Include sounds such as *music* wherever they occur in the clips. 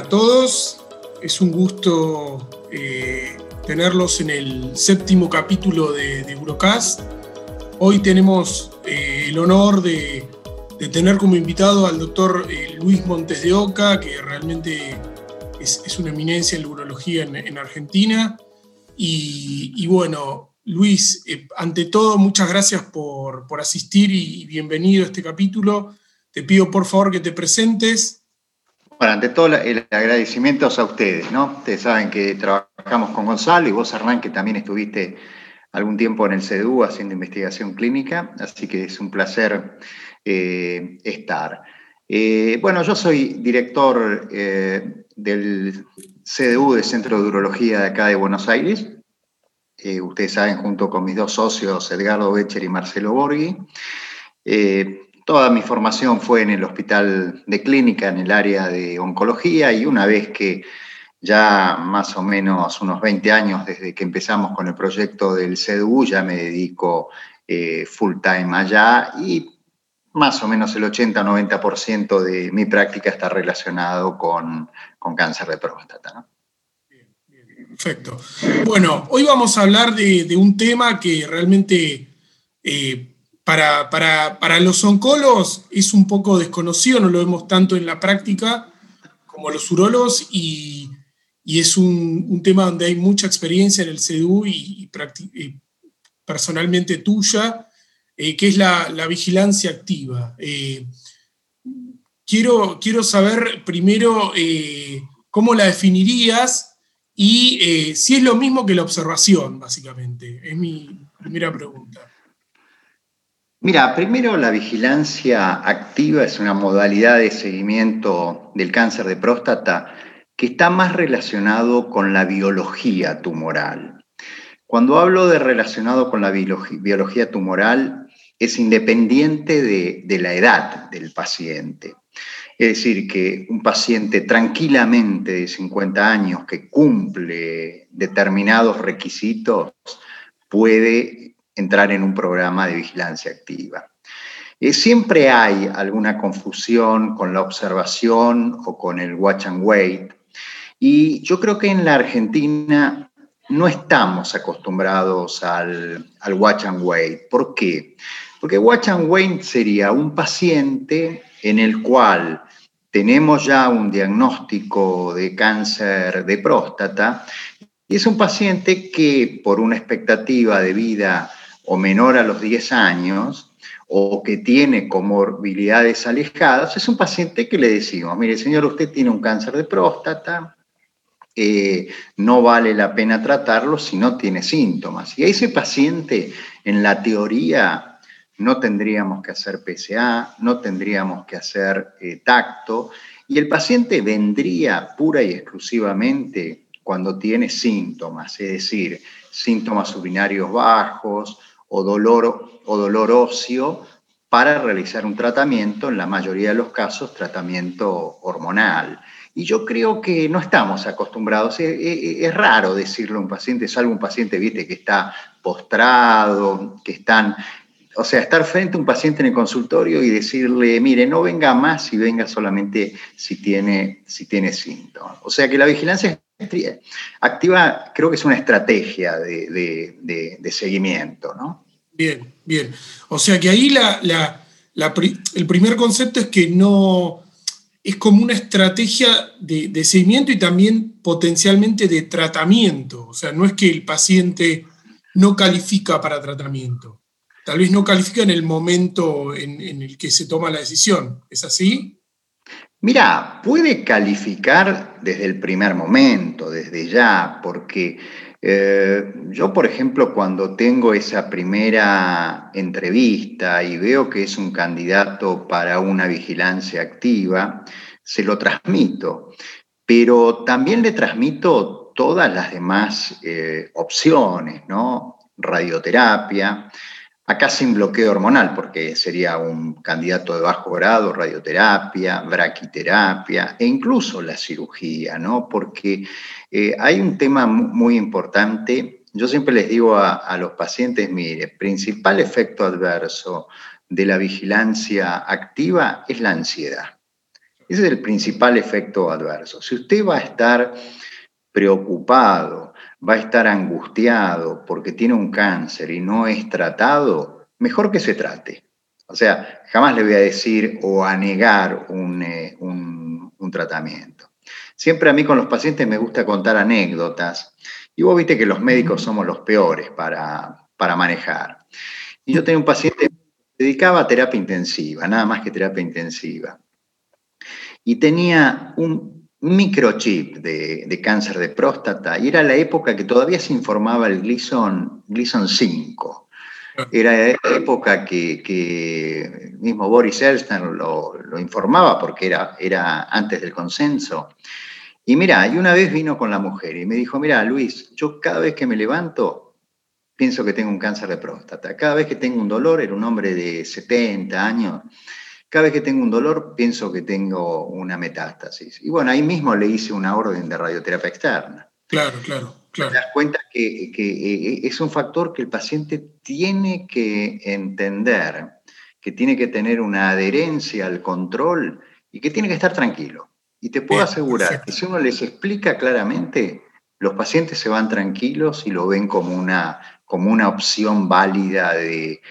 a todos. Es un gusto eh, tenerlos en el séptimo capítulo de, Eurocast. Hoy tenemos eh, el honor de, tener como invitado al doctor eh, Luis Montes de Oca, que realmente es, una eminencia en la urología en, Argentina. Y, bueno, Luis, ante todo, muchas gracias por, por asistir y bienvenido a este capítulo. Te pido por favor que te presentes bueno, ante todo el agradecimiento a ustedes, ¿no? Ustedes saben que trabajamos con Gonzalo y vos, Hernán, que también estuviste algún tiempo en el CEDU haciendo investigación clínica, así que es un placer eh, estar. Eh, bueno, yo soy director eh, del CDU, del Centro de Urología de acá de Buenos Aires. ustedes saben, junto con mis dos socios, Edgardo Becher y Marcelo Borghi. Toda mi formación fue en el hospital de clínica, en el área de oncología, y una vez que ya más o menos unos 20 años desde que empezamos con el proyecto del CDU, ya me dedico eh, full time allá y más o menos el 80-90% de mi práctica está relacionado con, cáncer de próstata. Perfecto. Bueno, hoy vamos a hablar de, un tema que realmente eh, para, los oncólogos es un poco desconocido, no lo vemos tanto en la práctica como los urólogos y, es un, tema donde hay mucha experiencia en el CDU y, personalmente tuya, eh, que es la, vigilancia activa. Eh, quiero, quiero saber primero eh, cómo la definirías y si es lo mismo que la observación, básicamente. Es mi primera pregunta. Mira, primero la vigilancia activa es una modalidad de seguimiento del cáncer de próstata que está más relacionado con la biología tumoral. Cuando hablo de relacionado con la biología tumoral, es independiente de, de la edad del paciente. Es decir, que un paciente tranquilamente de 50 años que cumple determinados requisitos puede entrar en un programa de vigilancia activa. Eh, siempre hay alguna confusión con la observación o con el watch and wait. Y yo creo que en la Argentina no estamos acostumbrados al, al watch and wait. ¿Por qué? Porque watch and wait sería un paciente en el cual tenemos ya un diagnóstico de cáncer de próstata y es un paciente que por una expectativa de vida o menor a los 10 años o que tiene comorbilidades alejadas, es un paciente que le decimos, mire señor, usted tiene un cáncer de próstata, eh, no vale la pena tratarlo si no tiene síntomas. Y a ese paciente, en la teoría, no tendríamos que hacer PSA, no tendríamos que hacer eh, tacto, y el paciente vendría pura y exclusivamente cuando tiene síntomas, es decir, síntomas urinarios bajos, o dolor, o dolor óseo para realizar un tratamiento, en la mayoría de los casos tratamiento hormonal. Y yo creo que no estamos acostumbrados, es, raro decirlo a un paciente, salvo un paciente, viste, que está postrado, que están, o sea, estar frente a un paciente en el consultorio y decirle, mire, no venga más y venga solamente si tiene, si tiene síntomas. O sea que la vigilancia activa creo que es una estrategia de, seguimiento, ¿no? Bien, bien. O sea que ahí el primer concepto es que no es como una estrategia de, seguimiento y también potencialmente de tratamiento. O sea, no es que el paciente no califica para tratamiento. Tal vez no califica en el momento en, en el que se toma la decisión. ¿Es así? Mira, puede calificar desde el primer momento, desde ya, porque eh, yo, por ejemplo, cuando tengo esa primera entrevista y veo que es un candidato para una vigilancia activa, se lo transmito, pero también le transmito todas las demás eh, opciones, ¿no? Radioterapia, Acá sin bloqueo hormonal, porque sería un candidato de bajo grado, radioterapia, braquiterapia e incluso la cirugía, ¿no? Porque eh, hay un tema muy importante. Yo siempre les digo a, los pacientes, mire, principal efecto adverso de la vigilancia activa es la ansiedad. Ese es el principal efecto adverso. Si usted va a estar preocupado, va a estar angustiado porque tiene un cáncer y no es tratado, mejor que se trate. O sea, jamás le voy a decir o a negar un, eh, tratamiento. Siempre a mí con los pacientes me gusta contar anécdotas y vos viste que los médicos somos los peores para, para manejar. Y yo tenía un paciente que se dedicaba a terapia intensiva, nada más que terapia intensiva. Y tenía un microchip de, de cáncer de próstata y era la época que todavía se informaba el Gleason, Gleason 5. Era la época que, mismo Boris Elstner lo, informaba porque era, era antes del consenso. Y mira, y una vez vino con la mujer y me dijo, mira, Luis, yo cada vez que me levanto pienso que tengo un cáncer de próstata. Cada vez que tengo un dolor, era un hombre de 70 años, cada vez que tengo un dolor pienso que tengo una metástasis. Y bueno, ahí mismo le hice una orden de radioterapia externa. Claro, claro. Claro. Te das cuenta que, eh, es un factor que el paciente tiene que entender, que tiene que tener una adherencia al control y que tiene que estar tranquilo. Y te puedo asegurar que si uno les explica claramente, los pacientes se van tranquilos y lo ven como una, como una opción válida de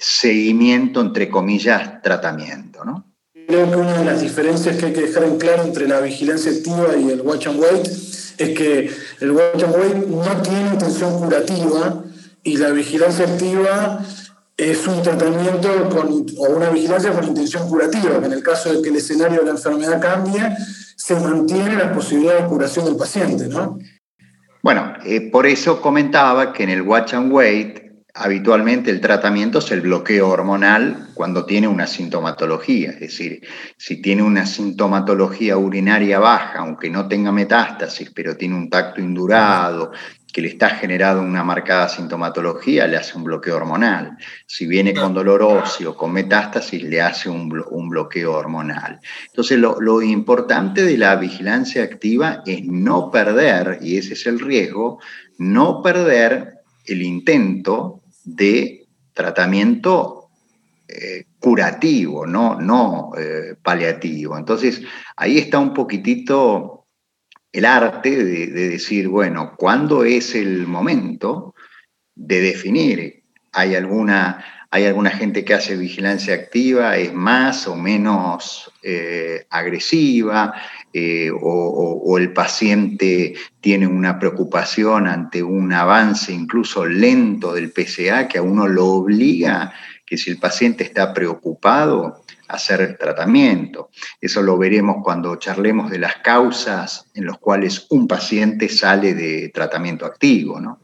seguimiento, entre comillas, tratamiento. ¿no? Creo que una de las diferencias que hay que dejar en claro entre la vigilancia activa y el watch and wait es que el watch and wait no tiene intención curativa y la vigilancia activa es un tratamiento con, o una vigilancia con intención curativa, que en el caso de que el escenario de la enfermedad cambie, se mantiene la posibilidad de curación del paciente, ¿no? Bueno, eh, por eso comentaba que en el Watch and Wait habitualmente el tratamiento es el bloqueo hormonal cuando tiene una sintomatología, es decir, si tiene una sintomatología urinaria baja, aunque no tenga metástasis, pero tiene un tacto indurado, que le está generando una marcada sintomatología, le hace un bloqueo hormonal. Si viene con dolor óseo, con metástasis, le hace un, bloqueo hormonal. Entonces, lo, lo, importante de la vigilancia activa es no perder, y ese es el riesgo, no perder el intento de tratamiento eh, curativo, no, no eh, paliativo. Entonces, ahí está un poquitito el arte de, decir, bueno, ¿cuándo es el momento de definir? ¿Hay alguna, hay alguna gente que hace vigilancia activa, es más o menos eh, agresiva? Eh, o, el paciente tiene una preocupación ante un avance incluso lento del PCA que a uno lo obliga, que si el paciente está preocupado, hacer tratamiento. Eso lo veremos cuando charlemos de las causas en las cuales un paciente sale de tratamiento activo, ¿no?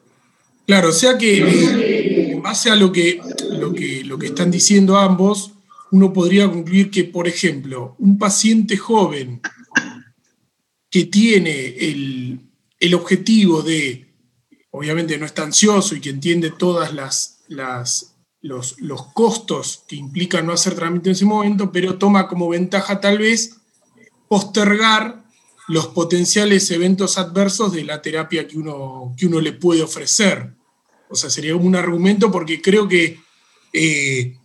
Claro, o sea que en base a lo que, lo que, lo que están diciendo ambos, uno podría concluir que, por ejemplo, un paciente joven que tiene el, objetivo de, obviamente no está ansioso y que entiende todas las, las los, los, costos que implica no hacer tratamiento en ese momento, pero toma como ventaja tal vez postergar los potenciales eventos adversos de la terapia que uno, que uno le puede ofrecer. O sea, sería un argumento porque creo que, eh,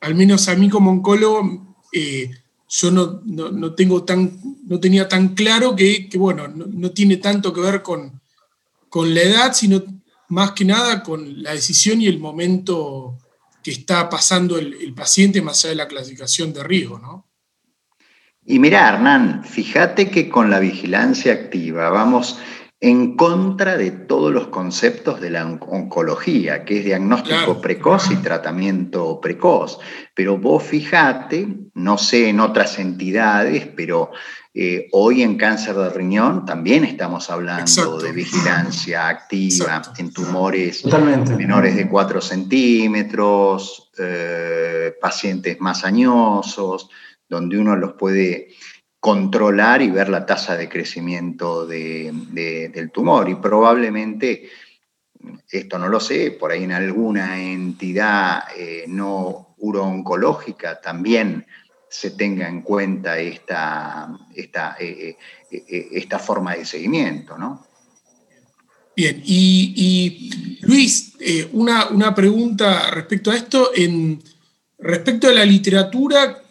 al menos a mí como oncólogo, eh, yo no, no, tengo tan, no tenía tan claro que, bueno, no, tiene tanto que ver con, con la edad, sino más que nada con la decisión y el momento que está pasando el, paciente más allá de la clasificación de riesgo, ¿no? Y mira, Hernán, fíjate que con la vigilancia activa vamos en contra de todos los conceptos de la oncología, que es diagnóstico precoz y tratamiento precoz. Pero vos fijate, no sé en otras entidades, pero eh, hoy en cáncer de riñón también estamos hablando de vigilancia activa en tumores menores de 4 centímetros, eh, pacientes más añosos, donde uno los puede controlar y ver la tasa de crecimiento del tumor. Y probablemente, esto no lo sé, por ahí en alguna entidad eh, no urooncológica también se tenga en cuenta esta, esta, eh, eh, esta forma de seguimiento, ¿no? Bien, y, Luis, una, una, pregunta respecto a esto. En, respecto a la literatura,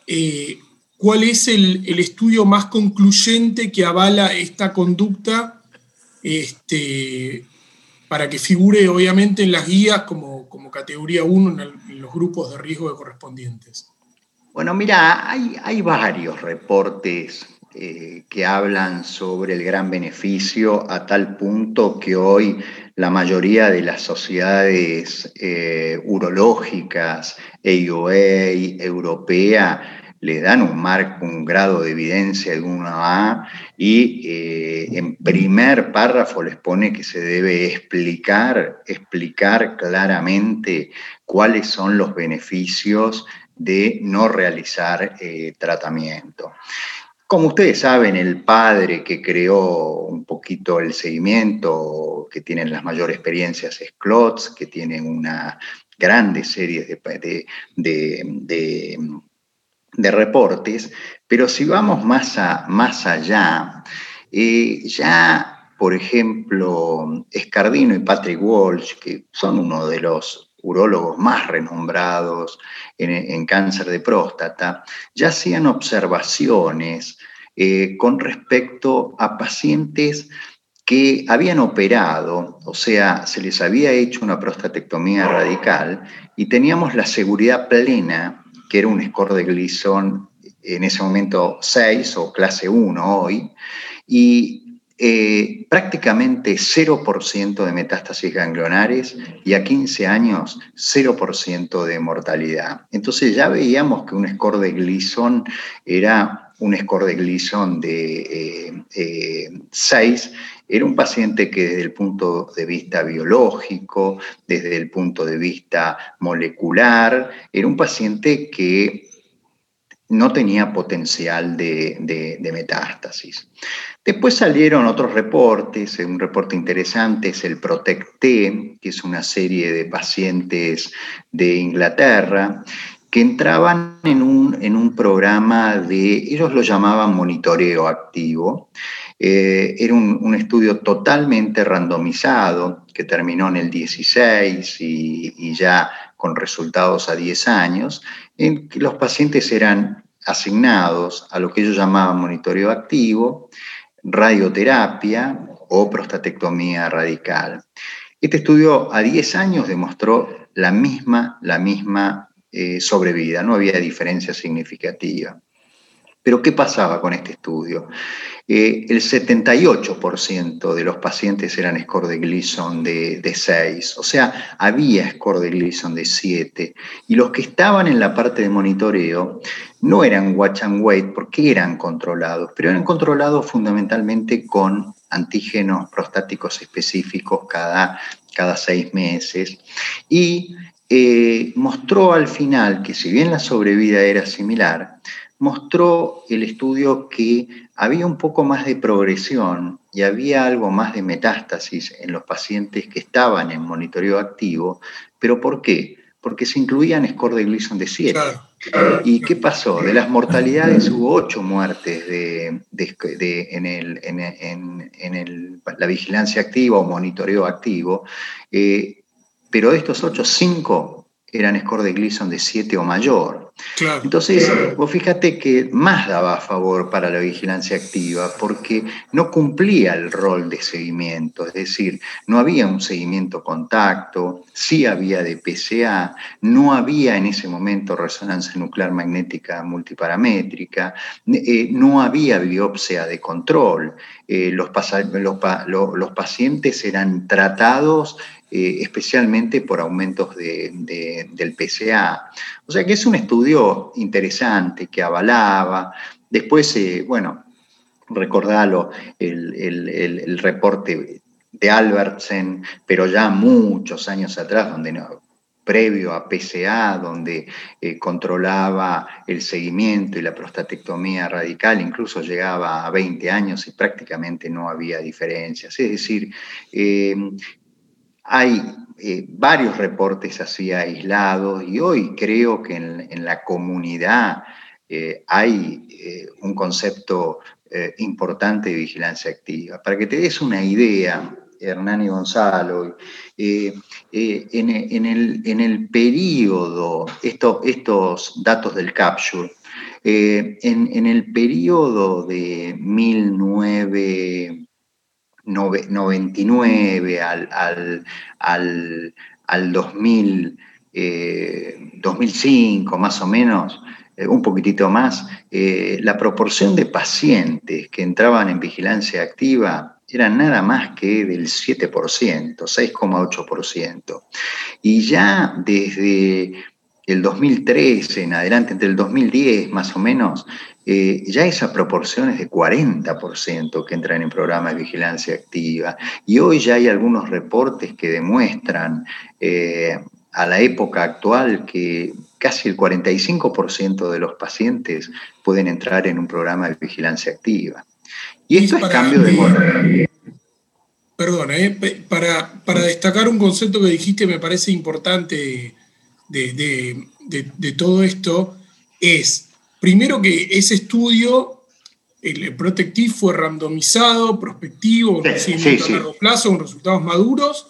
cuál es el, estudio más concluyente que avala esta conducta este, para que figure obviamente en las guías como, categoría 1 en, los grupos de riesgo correspondientes. Bueno, mira, hay, hay varios reportes eh, que hablan sobre el gran beneficio a tal punto que hoy la mayoría de las sociedades eh, urológicas, AOA, europea, le dan un marco, un grado de evidencia de 1A y eh, en primer párrafo les pone que se debe explicar, explicar claramente cuáles son los beneficios de no realizar tratamiento. Como ustedes saben, el padre que creó un poquito el seguimiento, que tienen las mayores experiencias, es Klotz, que tiene una grande serie de, de, reportes, pero si vamos más, más allá, eh, ya, por ejemplo, Escardino y Patrick Walsh, que son uno de los urólogos más renombrados en, cáncer de próstata, ya hacían observaciones eh, con respecto a pacientes que habían operado, o sea, se les había hecho una prostatectomía radical y teníamos la seguridad plena, que era un score de Gleason en ese momento 6 o clase 1 hoy, y eh, prácticamente 0% de metástasis ganglionares y a 15 años 0% de mortalidad. Entonces ya veíamos que un score de Gleason era un score de Gleason de 6, eh, eh, era un paciente que desde el punto de vista biológico, desde el punto de vista molecular, era un paciente que no tenía potencial de, metástasis. Después salieron otros reportes, un reporte interesante es el PROTECT, que es una serie de pacientes de Inglaterra que entraban en un, en un programa de, ellos lo llamaban monitoreo activo, eh, era un, estudio totalmente randomizado que terminó en el 16 y, y ya con resultados a 10 años, en que los pacientes eran asignados a lo que ellos llamaban monitoreo activo, radioterapia o prostatectomía radical. Este estudio a 10 años demostró la misma, la misma eh, sobrevida, no había diferencia significativa. Pero ¿qué pasaba con este estudio? Eh, el 78% de los pacientes eran score de Gleason de, 6, o sea, había score de Gleason de 7. Y los que estaban en la parte de monitoreo no eran watch and wait porque eran controlados, pero eran controlados fundamentalmente con antígenos prostáticos específicos cada, cada seis meses. Y eh, mostró al final que si bien la sobrevida era similar, mostró el estudio que había un poco más de progresión y había algo más de metástasis en los pacientes que estaban en monitoreo activo. ¿Pero por qué? Porque se incluían score de Gleason de 7. ¿Y qué pasó? De las mortalidades hubo 8 muertes de, en, el, en, la vigilancia activa o monitoreo activo, eh, pero de estos 8, 5 eran score de Gleason de 7 o mayor. Entonces, vos fíjate que más daba a favor para la vigilancia activa porque no cumplía el rol de seguimiento, es decir, no había un seguimiento contacto, sí había de PCA, no había en ese momento resonancia nuclear magnética multiparamétrica, eh, no había biopsia de control, eh, los, los pacientes eran tratados eh, especialmente por aumentos del PCA. O sea que es un estudio interesante que avalaba. Después, eh, bueno, recordalo, el, reporte de Albertsen, pero ya muchos años atrás, donde no, previo a PCA, donde eh, controlaba el seguimiento y la prostatectomía radical, incluso llegaba a 20 años y prácticamente no había diferencias. Es decir, hay eh, varios reportes así aislados y hoy creo que en, la comunidad eh, hay eh, un concepto importante de vigilancia activa. Para que te des una idea, Hernán y Gonzalo, en, el, en, el, periodo, estos datos del capture, Eh, en, el periodo de 1999 al, al, al, 2000, 2005 más o menos, eh, un poquitito más, eh, la proporción de pacientes que entraban en vigilancia activa era nada más que del 7%, 6,8%. Y ya desde el 2013 en adelante, entre el 2010 más o menos, eh, ya esa proporción es de 40% que entran en programas de vigilancia activa. Y hoy ya hay algunos reportes que demuestran a la época actual que casi el 45% de los pacientes pueden entrar en un programa de vigilancia activa. Y esto es cambio de modelo. Perdón, eh, para, para, destacar un concepto que dijiste me parece importante de, todo esto, es primero que ese estudio, el Protective, fue randomizado, prospectivo, un a largo plazo, con resultados maduros.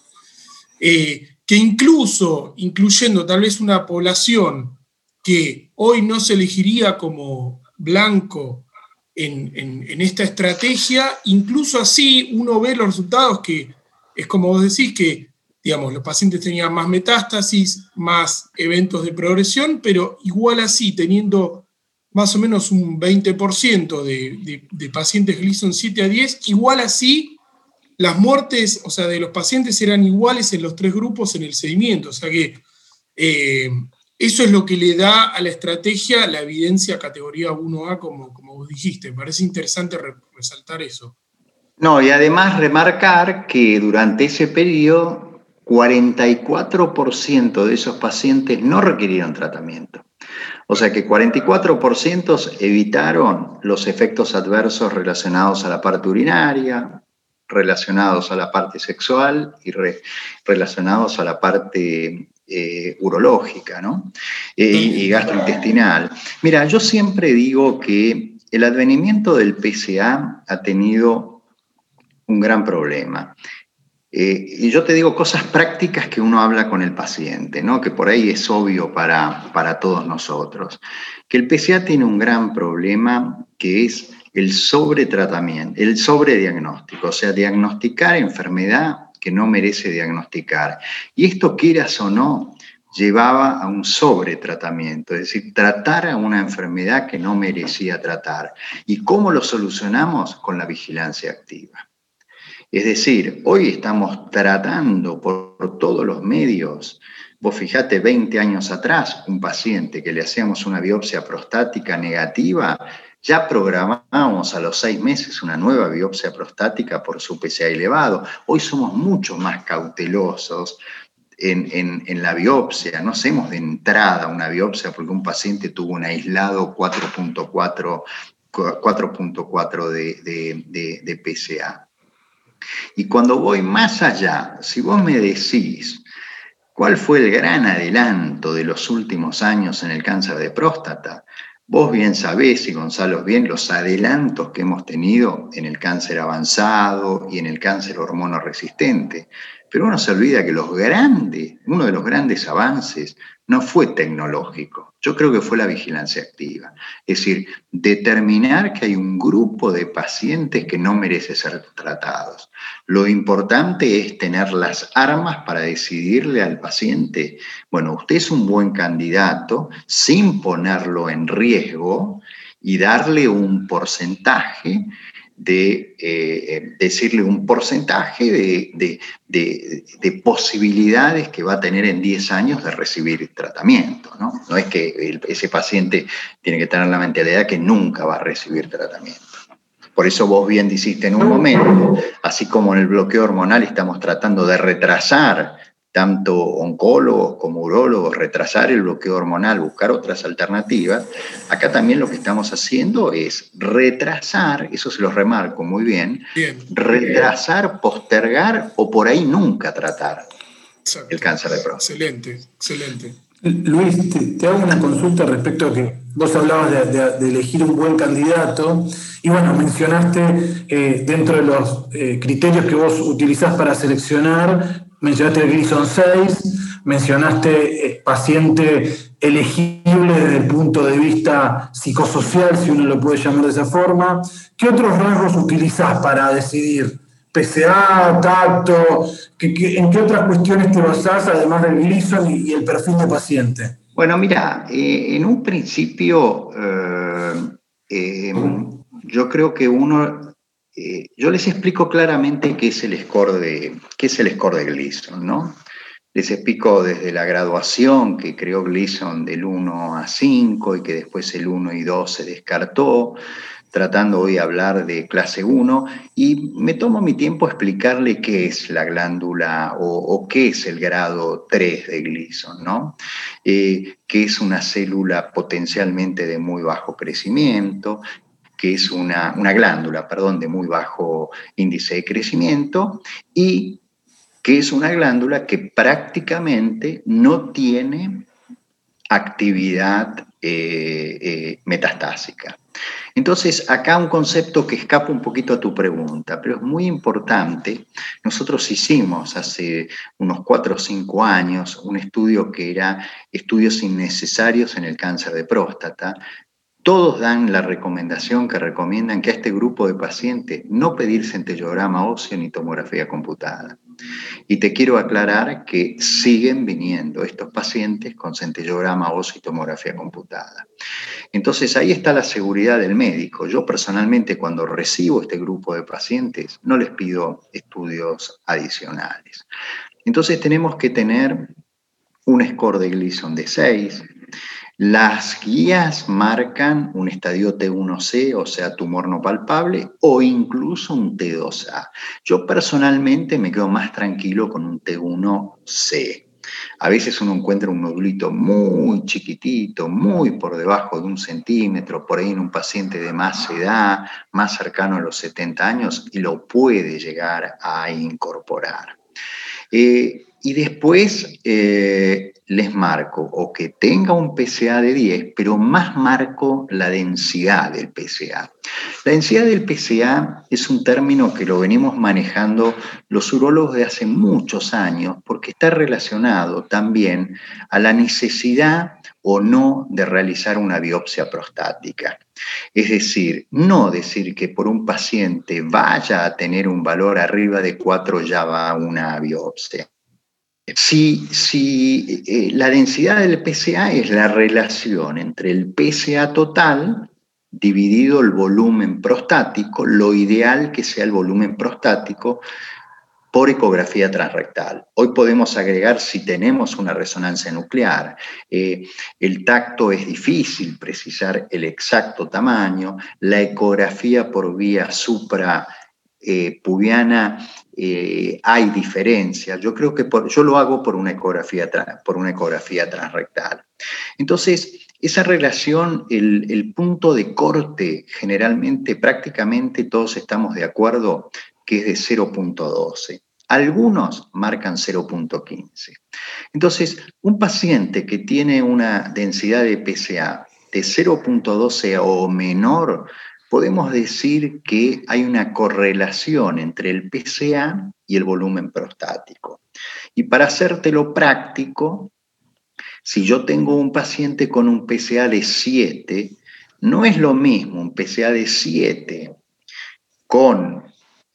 Eh, que incluso, incluyendo tal vez una población que hoy no se elegiría como blanco en, esta estrategia, incluso así uno ve los resultados que es como vos decís, que digamos, los pacientes tenían más metástasis, más eventos de progresión, pero igual así, teniendo más o menos un 20% de, de, de pacientes Gleason 7 a 10, igual así las muertes, o sea, de los pacientes eran iguales en los tres grupos en el seguimiento. O sea que eh, eso es lo que le da a la estrategia la evidencia categoría 1A, como, como vos dijiste. Me parece interesante resaltar eso. No, y además remarcar que durante ese periodo, 44% de esos pacientes no requirieron tratamiento. O sea que 44% evitaron los efectos adversos relacionados a la parte urinaria, relacionados a la parte sexual y relacionados a la parte eh, urológica ¿no? Eh, y gastrointestinal. Mira, yo siempre digo que el advenimiento del PCA ha tenido un gran problema. Eh, y yo te digo cosas prácticas que uno habla con el paciente, ¿no? que por ahí es obvio para, para todos nosotros. Que el PCA tiene un gran problema que es el sobretratamiento, el sobrediagnóstico, o sea, diagnosticar enfermedad que no merece diagnosticar. Y esto, quieras o no, llevaba a un sobretratamiento, es decir, tratar a una enfermedad que no merecía tratar. ¿Y cómo lo solucionamos? Con la vigilancia activa. Es decir, hoy estamos tratando por todos los medios Vos fijate, 20 años atrás, un paciente que le hacíamos una biopsia prostática negativa ya programamos a los seis meses una nueva biopsia prostática por su PSA elevado. Hoy somos mucho más cautelosos en, la biopsia. No hacemos de entrada una biopsia porque un paciente tuvo un aislado 4.4 de, de PSA. Y cuando voy más allá, si vos me decís cuál fue el gran adelanto de los últimos años en el cáncer de próstata, Vos bien sabés, y Gonzalo bien, los adelantos que hemos tenido en el cáncer avanzado y en el cáncer hormonoresistente. Pero uno se olvida que los grandes, uno de los grandes avances no fue tecnológico, yo creo que fue la vigilancia activa. Es decir, determinar que hay un grupo de pacientes que no merece ser tratados. Lo importante es tener las armas para decidirle al paciente, bueno, usted es un buen candidato sin ponerlo en riesgo y darle un porcentaje de eh, decirle un porcentaje de, posibilidades que va a tener en 10 años de recibir tratamiento. No, no es que ese paciente tiene que tener la mentalidad que nunca va a recibir tratamiento. Por eso vos bien dijiste en un momento, así como en el bloqueo hormonal estamos tratando de retrasar tanto oncólogos como urólogos, retrasar el bloqueo hormonal, buscar otras alternativas, acá también lo que estamos haciendo es retrasar, eso se lo remarco muy bien, retrasar, postergar o por ahí nunca tratar el cáncer de próstata. Excelente, excelente. Luis, te, hago una consulta respecto a que vos hablabas de, elegir un buen candidato y bueno, mencionaste eh, dentro de los eh, criterios que vos utilizás para seleccionar, mencionaste el Grison 6, mencionaste eh, paciente elegible desde el punto de vista psicosocial, si uno lo puede llamar de esa forma. ¿Qué otros rasgos utilizás para decidir PCA, tacto, en qué otras cuestiones te basás además del Gleason y, el perfil de paciente? Bueno, mira, eh, en un principio eh, eh, yo creo que uno, yo les explico claramente qué es el score de, qué es el score de Gleason, ¿no? Les explico desde la graduación que creó Gleason del 1 a 5 y que después el 1 y 2 se descartó tratando hoy de hablar de clase 1 y me tomo mi tiempo a explicarle qué es la glándula o, qué es el grado 3 de Gleason, ¿no? Eh, que es una célula potencialmente de muy bajo crecimiento, que es una, una glándula, perdón, de muy bajo índice de crecimiento y que es una glándula que prácticamente no tiene actividad eh, eh, metastásica. Entonces, acá un concepto que escapa un poquito a tu pregunta, pero es muy importante. Nosotros hicimos hace unos cuatro o cinco años un estudio que era estudios innecesarios en el cáncer de próstata, todos dan la recomendación que recomiendan que a este grupo de pacientes no pedir centellograma óseo ni tomografía computada. Y te quiero aclarar que siguen viniendo estos pacientes con centellograma óseo y tomografía computada. Entonces ahí está la seguridad del médico. Yo personalmente cuando recibo este grupo de pacientes no les pido estudios adicionales. Entonces tenemos que tener un score de Gleason de 6, las guías marcan un estadio T1C, o sea, tumor no palpable, o incluso un T2A. Yo personalmente me quedo más tranquilo con un T1C. A veces uno encuentra un nodulito muy chiquitito, muy por debajo de un centímetro, por ahí en un paciente de más edad, más cercano a los 70 años, y lo puede llegar a incorporar. Eh, y después eh, les marco o que tenga un PCA de 10, pero más marco la densidad del PCA. La densidad del PCA es un término que lo venimos manejando los urólogos de hace muchos años porque está relacionado también a la necesidad o no de realizar una biopsia prostática. Es decir, no decir que por un paciente vaya a tener un valor arriba de 4 ya va una biopsia. Si, si eh, la densidad del PSA es la relación entre el PSA total dividido el volumen prostático, lo ideal que sea el volumen prostático por ecografía transrectal. Hoy podemos agregar si tenemos una resonancia nuclear. Eh, el tacto es difícil precisar el exacto tamaño. La ecografía por vía supra eh, pubiana eh, hay diferencias. Yo creo que yo lo hago por una, ecografía, por una ecografía transrectal. Entonces, esa relación, el, el punto de corte, generalmente, prácticamente todos estamos de acuerdo que es de 0.12. Algunos marcan 0.15. Entonces, un paciente que tiene una densidad de PSA de 0.12 o menor podemos decir que hay una correlación entre el PCA y el volumen prostático. Y para hacértelo práctico, si yo tengo un paciente con un PCA de 7, no es lo mismo un PCA de 7 con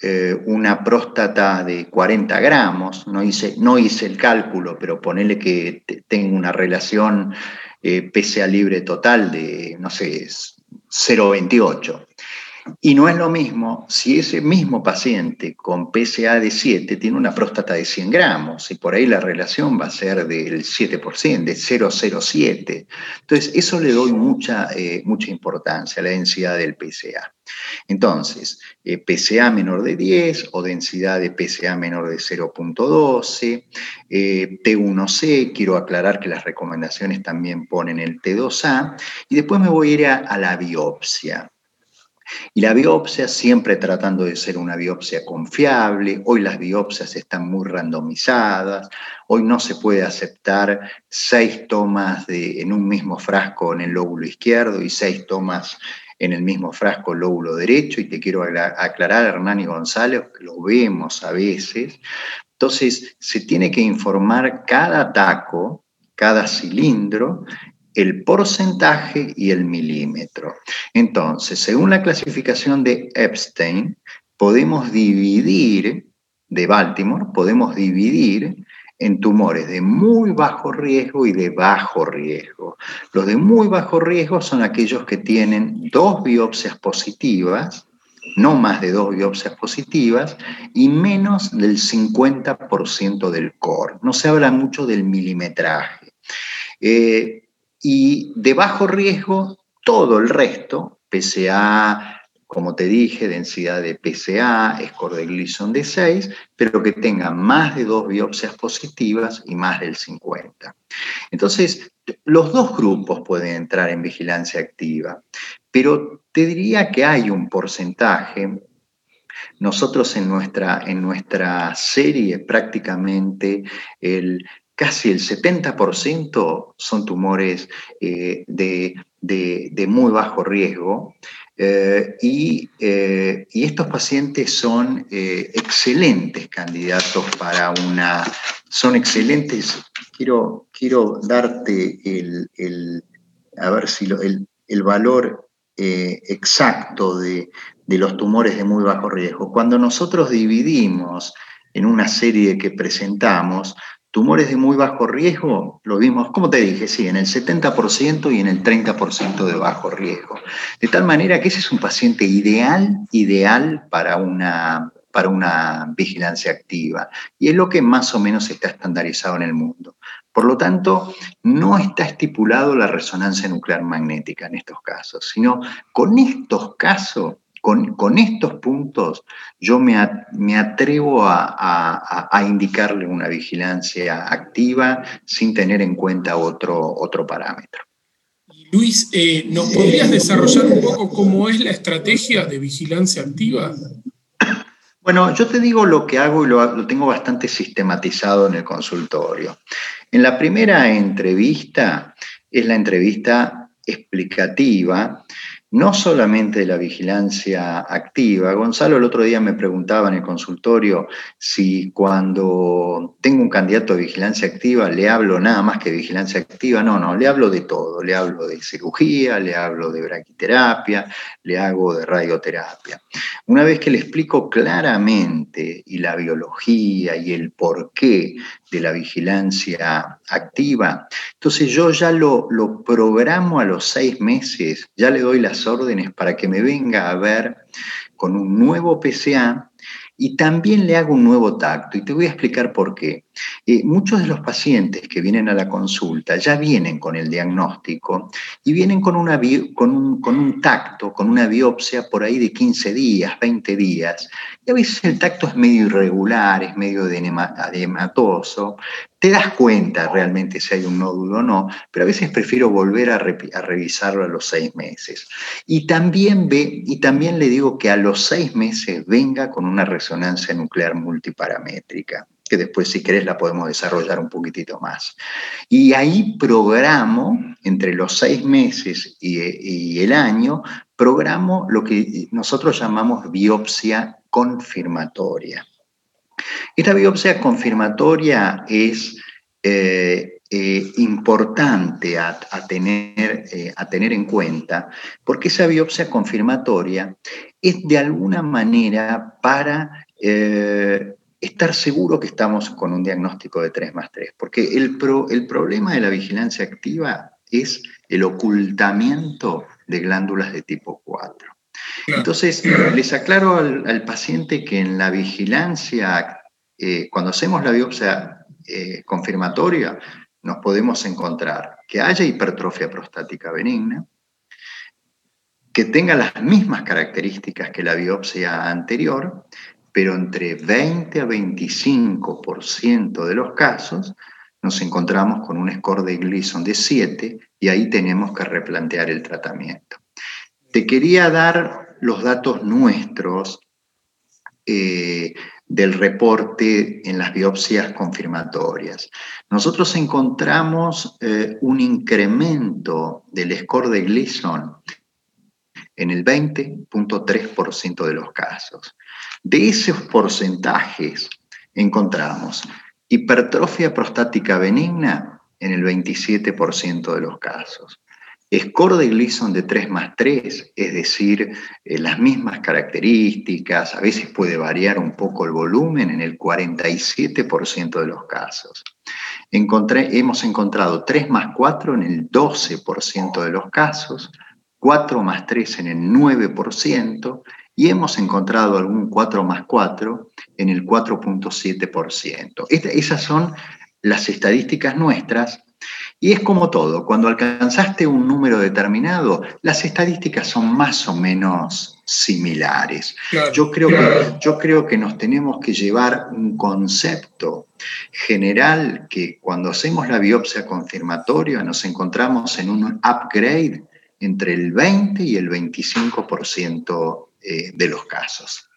eh, una próstata de 40 gramos, no hice, no hice el cálculo, pero ponele que tengo una relación eh, PCA libre total de, no sé, 0,28. Y no es lo mismo si ese mismo paciente con PSA de 7 tiene una próstata de 100 gramos y por ahí la relación va a ser del 7%, de 0,07. Entonces, eso le doy mucha, eh, mucha importancia, la densidad del PSA. Entonces, eh, PSA menor de 10 o densidad de PSA menor de 0.12, eh, T1C, quiero aclarar que las recomendaciones también ponen el T2A, y después me voy a ir a la biopsia. Y la biopsia siempre tratando de ser una biopsia confiable. Hoy las biopsias están muy randomizadas. Hoy no se puede aceptar seis tomas en un mismo frasco en el lóbulo izquierdo y seis tomas en el mismo frasco lóbulo derecho. Y te quiero aclarar, Hernán y González, que lo vemos a veces. Entonces, se tiene que informar cada taco, cada cilindro, el porcentaje y el milímetro. Entonces, según la clasificación de Epstein, podemos dividir, de Baltimore, podemos dividir en tumores de muy bajo riesgo y de bajo riesgo. Los de muy bajo riesgo son aquellos que tienen dos biopsias positivas, no más de dos biopsias positivas, y menos del 50% del core. No se habla mucho del milimetraje. Eh, y de bajo riesgo todo el resto, PSA, como te dije, densidad de PSA, score de Gleason de 6, pero que tenga más de dos biopsias positivas y más del 50. Entonces, los dos grupos pueden entrar en vigilancia activa, pero te diría que hay un porcentaje nosotros en nuestra, en nuestra serie prácticamente el casi el 70% son tumores eh, de, muy bajo riesgo eh, eh, y, estos pacientes son excelentes candidatos para una, son excelentes, quiero, quiero darte el, a ver si el, valor exacto de, de los tumores de muy bajo riesgo. Cuando nosotros dividimos en una serie que presentamos, Tumores de muy bajo riesgo, lo vimos, como te dije, sí, en el 70% y en el 30% de bajo riesgo. De tal manera que ese es un paciente ideal, ideal para una, para una vigilancia activa. Y es lo que más o menos está estandarizado en el mundo. Por lo tanto, no está estipulado la resonancia nuclear magnética en estos casos, sino con estos casos con, estos puntos yo me, atrevo a, indicarle una vigilancia activa sin tener en cuenta otro, otro parámetro. Luis, eh, ¿nos podrías desarrollar un poco cómo es la estrategia de vigilancia activa? Bueno, yo te digo lo que hago y lo, lo tengo bastante sistematizado en el consultorio. En la primera entrevista es la entrevista explicativa no solamente de la vigilancia activa. Gonzalo el otro día me preguntaba en el consultorio si cuando tengo un candidato de vigilancia activa le hablo nada más que vigilancia activa. No, no, le hablo de todo. Le hablo de cirugía, le hablo de braquiterapia, le hago de radioterapia. Una vez que le explico claramente y la biología y el porqué de la vigilancia activa, entonces yo ya lo, lo programo a los seis meses, ya le doy las órdenes para que me venga a ver con un nuevo PCA y también le hago un nuevo tacto. Y te voy a explicar por qué. Eh, muchos de los pacientes que vienen a la consulta ya vienen con el diagnóstico y vienen con, con, un, con un tacto, con una biopsia por ahí de 15 días, 20 días. Y a veces el tacto es medio irregular, es medio edematoso. Te das cuenta realmente si hay un nódulo o no, pero a veces prefiero volver a, a revisarlo a los seis meses. Y también, ve, y también le digo que a los seis meses venga con una resonancia nuclear multiparamétrica que después si querés la podemos desarrollar un poquitito más. Y ahí programo, entre los seis meses y, el año, programo lo que nosotros llamamos biopsia confirmatoria. Esta biopsia confirmatoria es eh, eh, importante a, tener, eh, a, tener, en cuenta porque esa biopsia confirmatoria es de alguna manera para estar seguro que estamos con un diagnóstico de 3 más 3, porque el, el problema de la vigilancia activa es el ocultamiento de glándulas de tipo 4. Entonces, les aclaro al, paciente que en la vigilancia, eh, cuando hacemos la biopsia eh, confirmatoria, nos podemos encontrar que haya hipertrofia prostática benigna, que tenga las mismas características que la biopsia anterior, pero entre 20 a 25% de los casos nos encontramos con un score de Gleason de 7 y ahí tenemos que replantear el tratamiento. Te quería dar los datos nuestros eh, del reporte en las biopsias confirmatorias. Nosotros encontramos eh, un incremento del score de Gleason en el 20.3% de los casos. De esos porcentajes encontramos hipertrofia prostática benigna en el 27% de los casos, Score de Gleason de 3 más 3, es decir, eh, las mismas características, a veces puede variar un poco el volumen en el 47% de los casos. hemos encontrado 3 más 4 en el 12% de los casos, 4 más 3 en el 9% y hemos encontrado algún 4 más 4 en el 4.7%. Esas son las estadísticas nuestras y es como todo, cuando alcanzaste un número determinado, las estadísticas son más o menos similares. yo, creo que, yo creo que nos tenemos que llevar un concepto general que cuando hacemos la biopsia confirmatoria nos encontramos en un upgrade entre el 20 y el 25% eh, de los casos.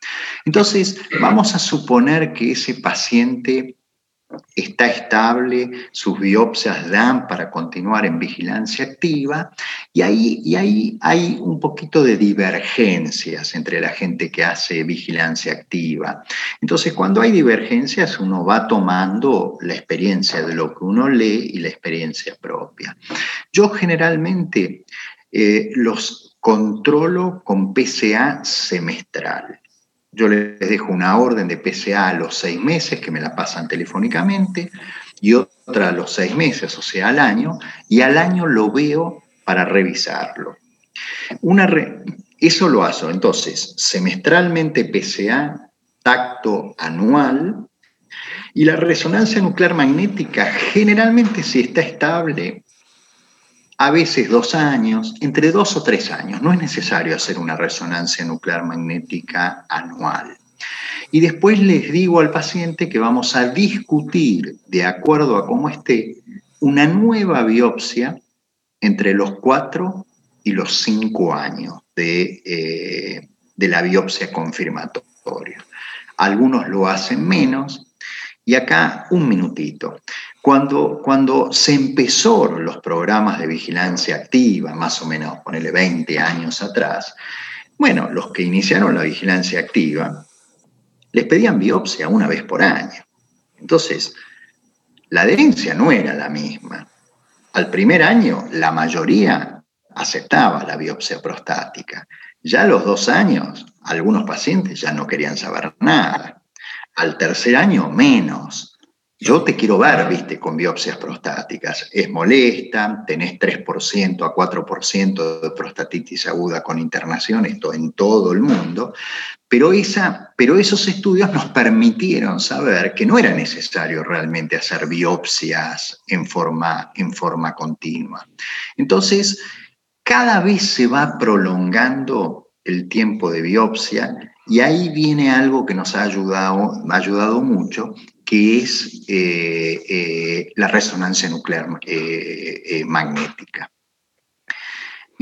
Entonces, vamos a suponer que ese paciente está estable, sus biopsias dan para continuar en vigilancia activa y ahí, y ahí hay un poquito de divergencias entre la gente que hace vigilancia activa. Entonces, cuando hay divergencias, uno va tomando la experiencia de lo que uno lee y la experiencia propia. Yo generalmente eh, los controlo con PCA semestral. Yo les dejo una orden de PCA a los seis meses que me la pasan telefónicamente y otra a los seis meses, o sea, al año, y al año lo veo para revisarlo. Eso lo hago entonces semestralmente PCA, tacto anual, y la resonancia nuclear magnética generalmente si está estable a veces dos años, entre dos o tres años. No es necesario hacer una resonancia nuclear magnética anual. Y después les digo al paciente que vamos a discutir, de acuerdo a cómo esté, una nueva biopsia entre los cuatro y los cinco años de, eh, de la biopsia confirmatoria. Algunos lo hacen menos. Y acá un minutito. Cuando, cuando se empezó los programas de vigilancia activa, más o menos, ponele 20 años atrás, bueno, los que iniciaron la vigilancia activa les pedían biopsia una vez por año. Entonces, la adherencia no era la misma. Al primer año, la mayoría aceptaba la biopsia prostática. Ya a los dos años, algunos pacientes ya no querían saber nada. Al tercer año, menos. Yo te quiero ver, viste, con biopsias prostáticas. Es molesta, tenés 3% a 4% de prostatitis aguda con internación, esto en todo el mundo, pero, esa, pero esos estudios nos permitieron saber que no era necesario realmente hacer biopsias en forma, en forma continua. Entonces, cada vez se va prolongando el tiempo de biopsia y ahí viene algo que nos ha ayudado, ha ayudado mucho, que es eh, eh, la resonancia nuclear eh, magnética.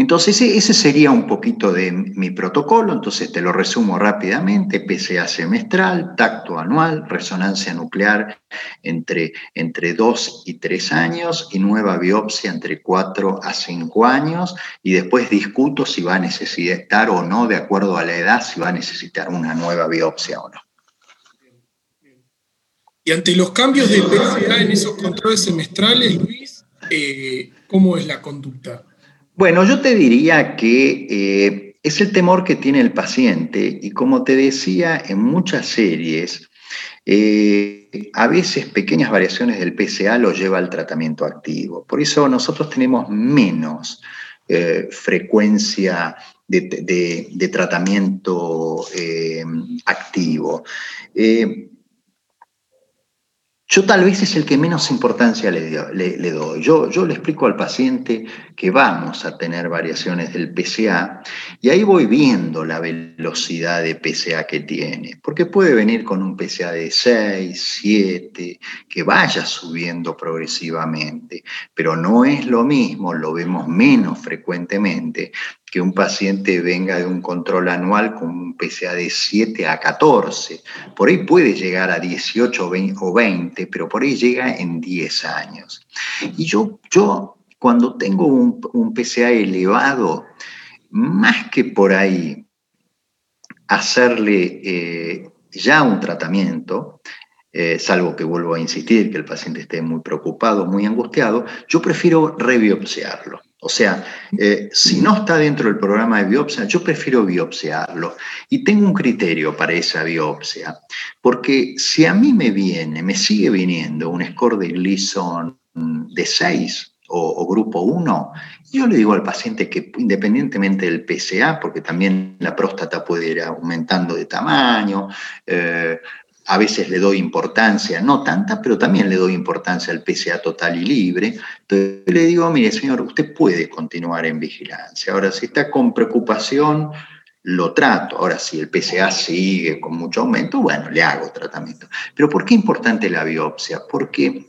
Entonces, ese sería un poquito de mi protocolo, entonces te lo resumo rápidamente, PCA semestral, tacto anual, resonancia nuclear entre, entre 2 y 3 años y nueva biopsia entre 4 a 5 años y después discuto si va a necesitar o no, de acuerdo a la edad, si va a necesitar una nueva biopsia o no. Y ante los cambios de PCA en esos controles semestrales, Luis, eh, ¿cómo es la conducta? Bueno, yo te diría que eh, es el temor que tiene el paciente y como te decía en muchas series, eh, a veces pequeñas variaciones del PCA lo lleva al tratamiento activo. Por eso nosotros tenemos menos frecuencia de, tratamiento activo. Yo tal vez es el que menos importancia le, doy. Yo, yo, le explico al paciente que vamos a tener variaciones del PCA y ahí voy viendo la velocidad de PCA que tiene, porque puede venir con un PCA de 6, 7, que vaya subiendo progresivamente, pero no es lo mismo, lo vemos menos frecuentemente, que un paciente venga de un control anual con un PSA de 7 a 14. Por ahí puede llegar a 18 o 20, pero por ahí llega en 10 años. Y yo, yo cuando tengo un, un PSA elevado, más que por ahí hacerle eh, ya un tratamiento, eh, salvo que vuelvo a insistir que el paciente esté muy preocupado, muy angustiado, yo prefiero rebiopsiarlo. O sea, eh, si no está dentro del programa de biopsia, yo prefiero biopsiarlo. Y tengo un criterio para esa biopsia, porque si a mí me viene, me sigue viniendo un score de Gleason de 6 o, grupo 1, yo le digo al paciente que independientemente del PSA, porque también la próstata puede ir aumentando de tamaño, eh, a veces le doy importancia, no tanta, pero también le doy importancia al PSA total y libre. Entonces le digo, mire señor, usted puede continuar en vigilancia. Ahora, si está con preocupación, lo trato. Ahora, si el PSA sigue con mucho aumento, bueno, le hago tratamiento. Pero ¿por qué es importante la biopsia? Porque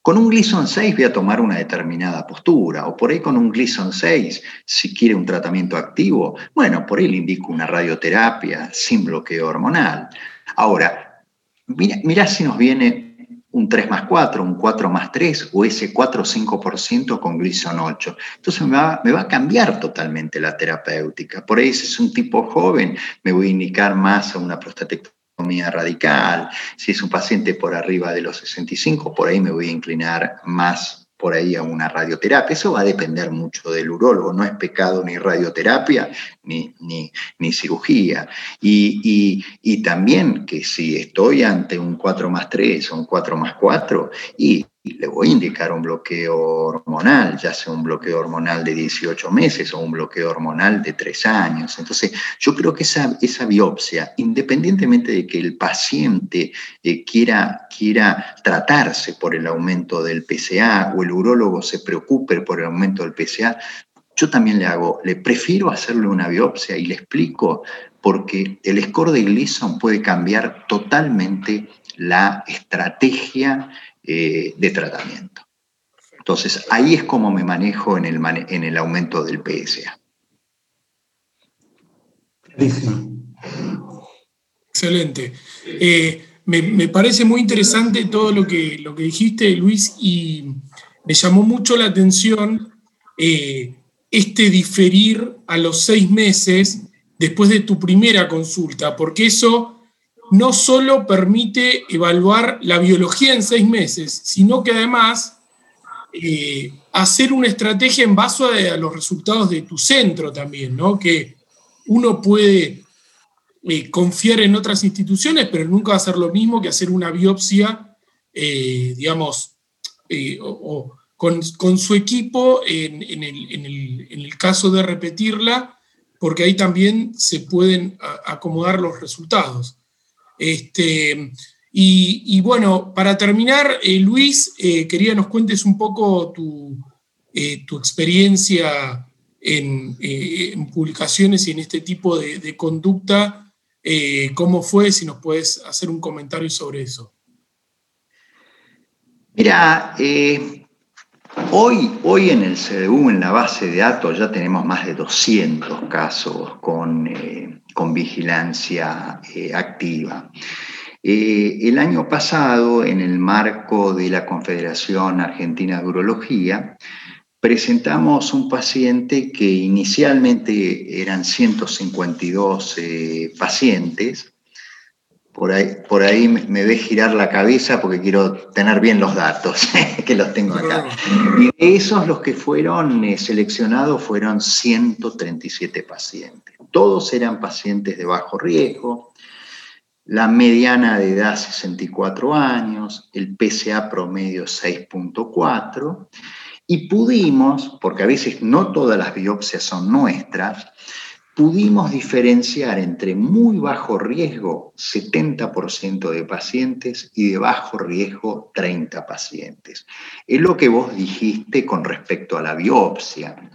con un Gleason 6 voy a tomar una determinada postura, o por ahí con un Gleason 6, si quiere un tratamiento activo, bueno, por ahí le indico una radioterapia sin bloqueo hormonal. Ahora, mira, si nos viene un 3 más 4, un 4 más 3 o ese 4 o 5% con Gleason 8. Entonces me va, me va, a cambiar totalmente la terapéutica. Por ahí si es un tipo joven, me voy a indicar más a una prostatectomía radical. Si es un paciente por arriba de los 65, por ahí me voy a inclinar más por ahí a una radioterapia. Eso va a depender mucho del urólogo, no es pecado ni radioterapia ni, ni, cirugía. Y, y, también que si estoy ante un 4 más 3 o un 4 más 4, y y le voy a indicar un bloqueo hormonal, ya sea un bloqueo hormonal de 18 meses o un bloqueo hormonal de 3 años. Entonces, yo creo que esa, biopsia, independientemente de que el paciente eh, quiera, quiera tratarse por el aumento del PSA o el urólogo se preocupe por el aumento del PSA, yo también le hago, le prefiero hacerle una biopsia y le explico porque el score de Gleason puede cambiar totalmente la estrategia eh, de tratamiento. Entonces, ahí es como me manejo en el, en el aumento del PSA. Excelente. Eh, me, parece muy interesante todo lo que, lo que dijiste, Luis, y me llamó mucho la atención eh, este diferir a los seis meses después de tu primera consulta, porque eso no solo permite evaluar la biología en seis meses, sino que además eh, hacer una estrategia en base a, los resultados de tu centro también, ¿no? Que uno puede eh, confiar en otras instituciones, pero nunca va a ser lo mismo que hacer una biopsia, eh, digamos, o, con, su equipo en, el, caso de repetirla, porque ahí también se pueden acomodar los resultados. Este, y, bueno, para terminar, eh, Luis, eh, quería nos cuentes un poco tu, eh, experiencia en, publicaciones y en este tipo de, conducta. ¿Cómo fue? Si nos puedes hacer un comentario sobre eso. Mira, hoy, hoy en el CDU, en la base de datos, ya tenemos más de 200 casos con con vigilancia eh, activa. Eh, el año pasado, en el marco de la Confederación Argentina de Urología, presentamos un paciente que inicialmente eran 152 eh, pacientes. Por ahí, por ahí me ve girar la cabeza porque quiero tener bien los datos, *laughs* que los tengo acá. Y de esos los que fueron seleccionados fueron 137 pacientes todos eran pacientes de bajo riesgo, la mediana de edad 64 años, el PSA promedio 6.4, y pudimos, porque a veces no todas las biopsias son nuestras, pudimos diferenciar entre muy bajo riesgo 70% de pacientes y de bajo riesgo 30 pacientes. Es lo que vos dijiste con respecto a la biopsia.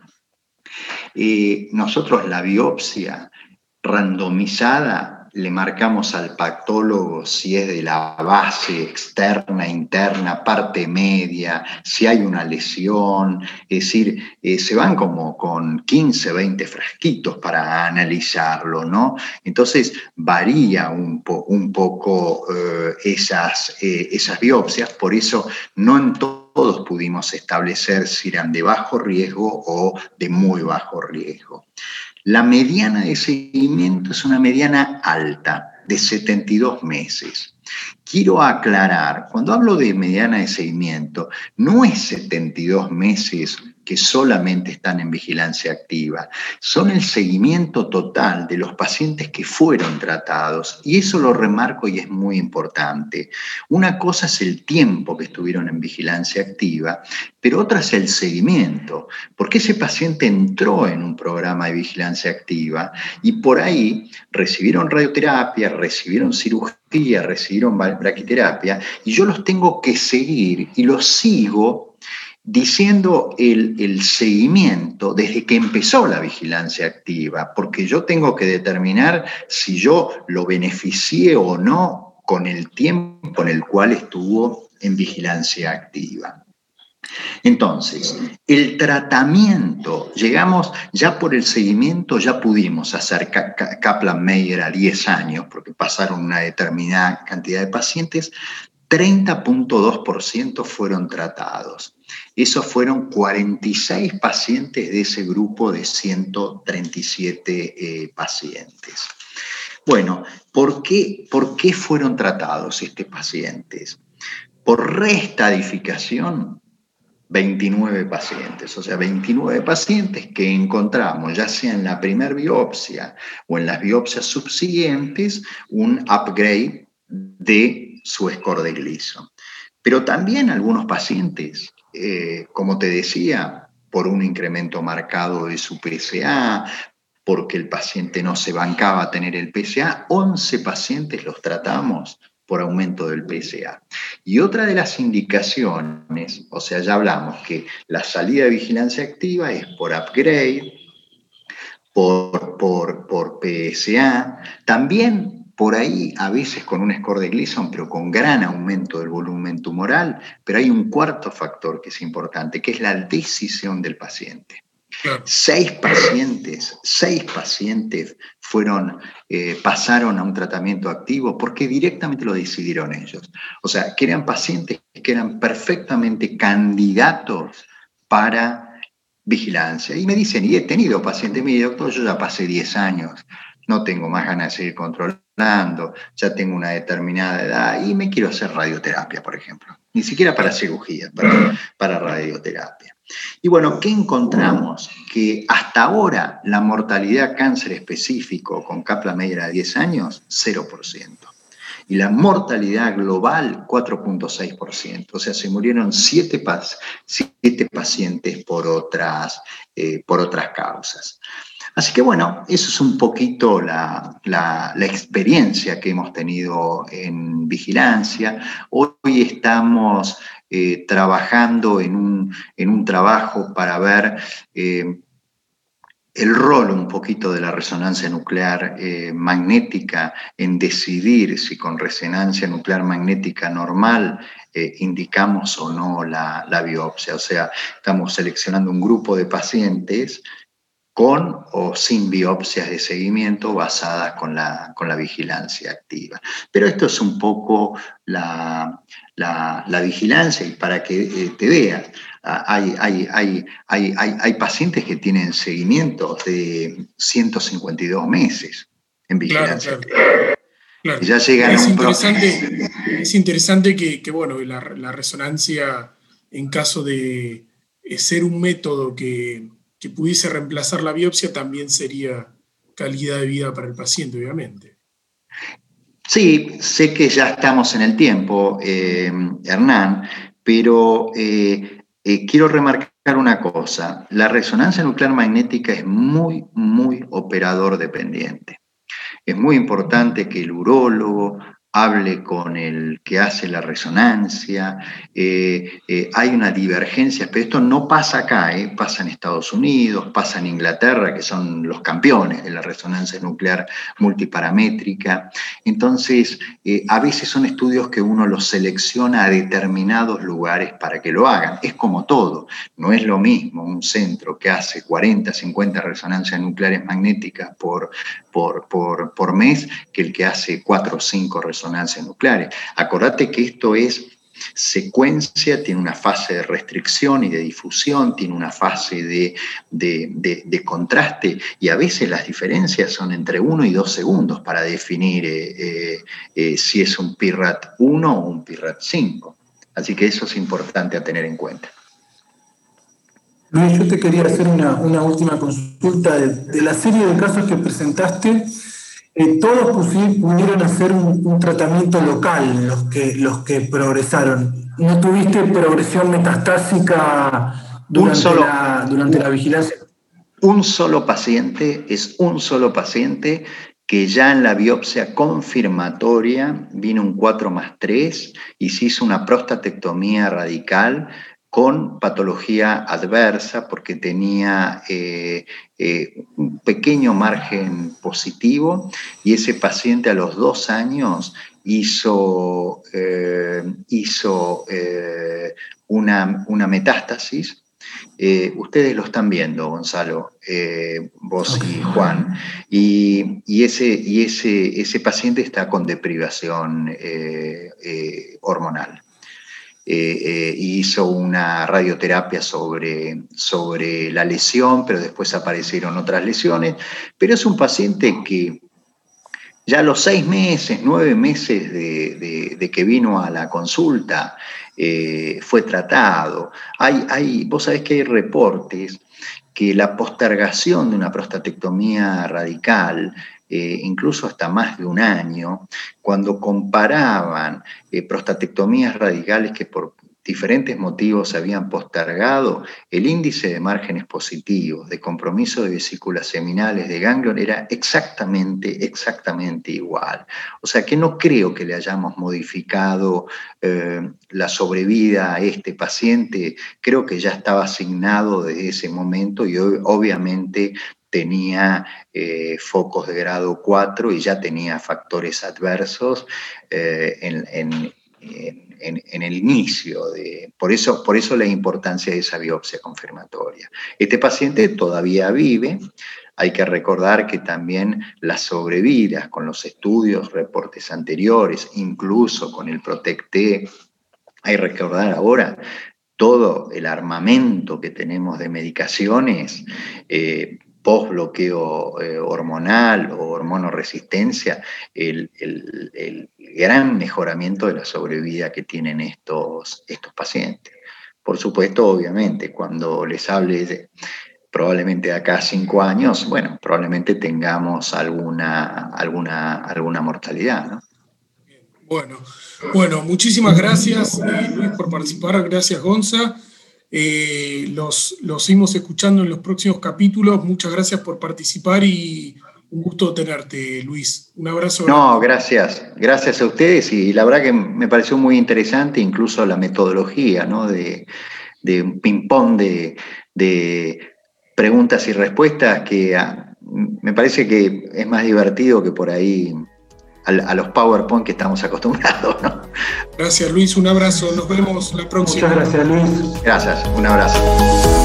Eh, nosotros la biopsia randomizada le marcamos al pactólogo si es de la base externa, interna, parte media, si hay una lesión, es decir, eh, se van como con 15, 20 frasquitos para analizarlo, ¿no? Entonces varía un, poco eh, eh, esas biopsias, por eso no en todos pudimos establecer si eran de bajo riesgo o de muy bajo riesgo. La mediana de seguimiento es una mediana alta, de 72 meses. Quiero aclarar, cuando hablo de mediana de seguimiento, no es 72 meses que solamente están en vigilancia activa, son el seguimiento total de los pacientes que fueron tratados. Y eso lo remarco y es muy importante. Una cosa es el tiempo que estuvieron en vigilancia activa, pero otra es el seguimiento, porque ese paciente entró en un programa de vigilancia activa y por ahí recibieron radioterapia, recibieron cirugía, recibieron braquiterapia, y yo los tengo que seguir y los sigo diciendo el, seguimiento desde que empezó la vigilancia activa, porque yo tengo que determinar si yo lo beneficié o no con el tiempo en el cual estuvo en vigilancia activa. Entonces, el tratamiento, llegamos ya por el seguimiento, ya pudimos hacer Kaplan-Meier a 10 años, porque pasaron una determinada cantidad de pacientes, 30.2% fueron tratados. Esos fueron 46 pacientes de ese grupo de 137 eh, pacientes. Bueno, ¿por qué, ¿por qué fueron tratados estos pacientes? Por reestadificación, 29 pacientes, o sea, 29 pacientes que encontramos, ya sea en la primera biopsia o en las biopsias subsiguientes, un upgrade de su score de Gleason. Pero también algunos pacientes eh, como te decía, por un incremento marcado de su PSA, porque el paciente no se bancaba a tener el PSA, 11 pacientes los tratamos por aumento del PSA. Y otra de las indicaciones, o sea, ya hablamos que la salida de vigilancia activa es por upgrade, por, por, por PSA, también por ahí a veces con un score de Gleason, pero con gran aumento del volumen tumoral, pero hay un cuarto factor que es importante, que es la decisión del paciente. Seis pacientes, seis pacientes fueron, eh, pasaron a un tratamiento activo porque directamente lo decidieron ellos. O sea, que eran pacientes que eran perfectamente candidatos para vigilancia. Y me dicen, y he tenido pacientes, mire doctor, yo ya pasé 10 años, no tengo más ganas de seguir controlando ya tengo una determinada edad y me quiero hacer radioterapia, por ejemplo. Ni siquiera para cirugía, para, radioterapia. Y bueno, ¿qué encontramos? Que hasta ahora la mortalidad cáncer específico con Kaplan-Meier a 10 años, 0%. Y la mortalidad global, 4.6%. O sea, se murieron 7, pacientes por otras, eh, por otras causas. Así que bueno, eso es un poquito la, experiencia que hemos tenido en vigilancia. Hoy estamos eh, trabajando en un, trabajo para ver eh, el rol un poquito de la resonancia nuclear eh, magnética en decidir si con resonancia nuclear magnética normal indicamos o no la, la, biopsia. O sea, estamos seleccionando un grupo de pacientes con o sin biopsias de seguimiento basadas con la, con la vigilancia activa. Pero esto es un poco la, vigilancia y para que eh, te veas, hay, hay, hay, pacientes que tienen seguimiento de 152 meses en vigilancia. Claro, ya llegan es, a un interesante, es interesante que, bueno, la, la resonancia, en caso de ser un método que que pudiese reemplazar la biopsia también sería calidad de vida para el paciente, obviamente. Sí, sé que ya estamos en el tiempo, eh, Hernán, pero eh, eh, quiero remarcar una cosa. La resonancia nuclear magnética es muy, muy operador dependiente. Es muy importante que el urólogo hable con el que hace la resonancia, eh, eh, hay una divergencia, pero esto no pasa acá, eh, pasa en Estados Unidos, pasa en Inglaterra, que son los campeones de la resonancia nuclear multiparamétrica. Entonces, a veces son estudios que uno los selecciona a determinados lugares para que lo hagan. Es como todo, no es lo mismo un centro que hace 40, 50 resonancias nucleares magnéticas por, por, por, por mes que el que hace 4 o 5 resonancias nucleares. Acordate que esto es secuencia, tiene una fase de restricción y de difusión, tiene una fase de, de, contraste y a veces las diferencias son entre uno y dos segundos para definir eh, eh, eh, si es un PIRAT 1 o un PIRAT 5. Así que eso es importante a tener en cuenta. Luis, yo te quería hacer una, una última consulta de, la serie de casos que presentaste todos pudieron hacer un, tratamiento local, los que, los que progresaron. ¿No tuviste progresión metastásica durante, la, durante la vigilancia? Un solo paciente, es un solo paciente que ya en la biopsia confirmatoria vino un 4 más 3 y se hizo una prostatectomía radical con patología adversa porque tenía eh, eh, un pequeño margen positivo y ese paciente a los dos años hizo, eh, hizo una, una, metástasis. ustedes lo están viendo, Gonzalo, vos y Juan, y, ese, y ese, ese, paciente está con deprivación hormonal. Eh, eh, hizo una radioterapia sobre, sobre la lesión, pero después aparecieron otras lesiones. Pero es un paciente que ya a los seis meses, nueve meses de, que vino a la consulta, eh, fue tratado. Hay, hay, vos sabés que hay reportes que la postergación de una prostatectomía radical eh, incluso hasta más de un año, cuando comparaban eh, prostatectomías radicales que por diferentes motivos habían postergado, el índice de márgenes positivos, de compromiso de vesículas seminales, de ganglion, era exactamente, exactamente igual. O sea que no creo que le hayamos modificado eh, la sobrevida a este paciente, creo que ya estaba asignado desde ese momento y obviamente tenía eh, focos de grado 4 y ya tenía factores adversos eh, en, el inicio. De, por, eso, por eso la importancia de esa biopsia confirmatoria. Este paciente todavía vive. Hay que recordar que también las sobrevidas con los estudios, reportes anteriores, incluso con el Protecte, hay que recordar ahora todo el armamento que tenemos de medicaciones, eh, post-bloqueo eh, hormonal o hormonoresistencia, el, el, gran mejoramiento de la sobrevida que tienen estos, estos pacientes. Por supuesto, obviamente, cuando les hable de, probablemente de acá a cinco años, bueno, probablemente tengamos alguna, alguna, alguna mortalidad, ¿no? Bueno, bueno, muchísimas gracias por participar, gracias Gonza. Eh, los, los seguimos escuchando en los próximos capítulos. Muchas gracias por participar y un gusto tenerte, Luis. Un abrazo. No, gracias. Gracias a ustedes y la verdad que me pareció muy interesante incluso la metodología ¿no? de, de un ping-pong de, de, preguntas y respuestas que ah, me parece que es más divertido que por ahí a, los PowerPoint que estamos acostumbrados. Gracias Luis, un abrazo, nos vemos la próxima. Muchas gracias Luis. Gracias, un abrazo.